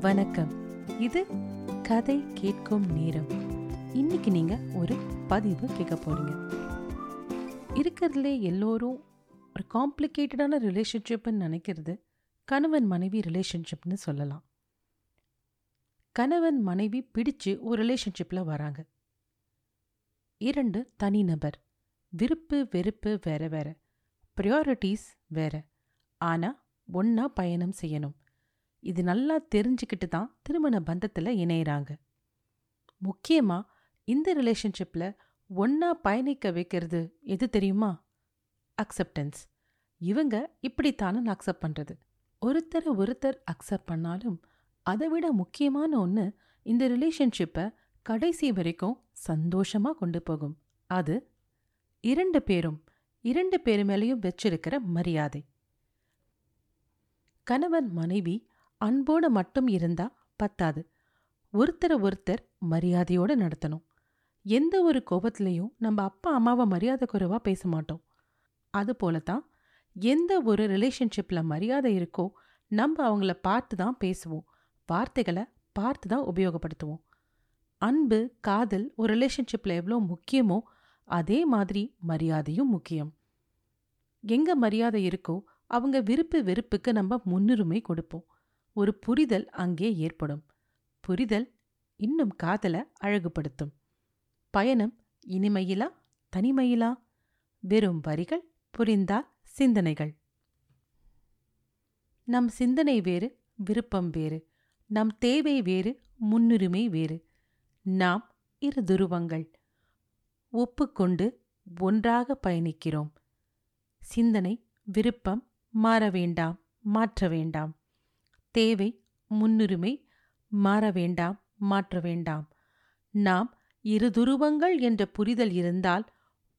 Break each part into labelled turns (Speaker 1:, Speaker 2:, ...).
Speaker 1: வணக்கம். இது கதை கேட்கும் நேரம். இன்னைக்கு நீங்க ஒரு பதிவு கேட்க போறீங்க. இருக்கிறதுல எல்லோரும் ஒரு காம்ப்ளிகேட்டடான ரிலேஷன்ஷிப்னு நினைக்கிறது கணவன் மனைவி ரிலேஷன்ஷிப்னு சொல்லலாம். கணவன் மனைவி பிடிச்சு ஒரு ரிலேஷன்ஷிப்பில் வராங்க. இரண்டு தனிநபர் விருப்பு வெறுப்பு வேற வேற. ப்ரியாரிட்டிஸ் வேற. ஆனால் ஒன்றா பயணம் செய்யணும். இது நல்லா தெரிஞ்சுக்கிட்டு தான் திருமண பந்தத்தில் இணையிறாங்க. முக்கியமாக இந்த ரிலேஷன்ஷிப்பில் ஒன்றா பயணிக்க வைக்கிறது எது தெரியுமா? அக்செப்டன்ஸ் இவங்க இப்படித்தானு அக்செப்ட் பண்ணுறது ஒருத்தரை ஒருத்தர் அக்செப்ட் பண்ணாலும் அதை விட முக்கியமான ஒன்று இந்த ரிலேஷன்ஷிப்பை கடைசி வரைக்கும் சந்தோஷமாக கொண்டு போகும். அது இரண்டு பேரும் இரண்டு பேரு மேலேயும் வச்சிருக்கிற மரியாதை. கணவன் மனைவி அன்போட மட்டும் இருந்தா பத்தாது. ஒருத்தரை ஒருத்தர் மரியாதையோட நடத்தணும். எந்த ஒரு கோபத்திலையும் நம்ம அப்பா அம்மாவை மரியாதை குறைவாக பேச மாட்டோம். அது தான் எந்த ஒரு ரிலேஷன்ஷிப்ல மரியாதை இருக்கோ நம்ம அவங்கள பார்த்து தான் பேசுவோம். வார்த்தைகளை பார்த்து தான் உபயோகப்படுத்துவோம். அன்பு காதல் ஒரு ரிலேஷன்ஷிப்ல எவ்வளோ முக்கியமோ அதே மாதிரி மரியாதையும் முக்கியம். எங்க மரியாதை இருக்கோ அவங்க விருப்பு வெறுப்புக்கு நம்ம முன்னுரிமை கொடுப்போம். ஒரு புரிதல் அங்கே ஏற்படும். புரிதல் இன்னும் காதலை அழகுபடுத்தும். பயணம் இனிமையிலா தனிமையிலா? வெறும் வரிகள் புரிந்தால் சிந்தனைகள். நம் சிந்தனை வேறு விருப்பம் வேறு. நம் தேவை வேறு முன்னுரிமை வேறு. நாம் இரு துருவங்கள். ஒப்புக்கொண்டு ஒன்றாக பயணிக்கிறோம். சிந்தனை விருப்பம் மாற வேண்டாம் மாற்ற வேண்டாம். தேவை முன்னுரிமை மாற வேண்டாம் மாற்ற வேண்டாம். நாம் இரு துருவங்கள் என்ற புரிதல் இருந்தால்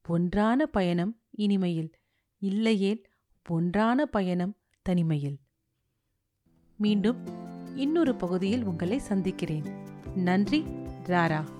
Speaker 1: ஒன்றான பயணம் இனிமையில் இல்லையேல் ஒன்றான பயணம் தனிமையில். மீண்டும் இன்னொரு பகுதியில் உங்களை சந்திக்கிறேன். நன்றி ராரா.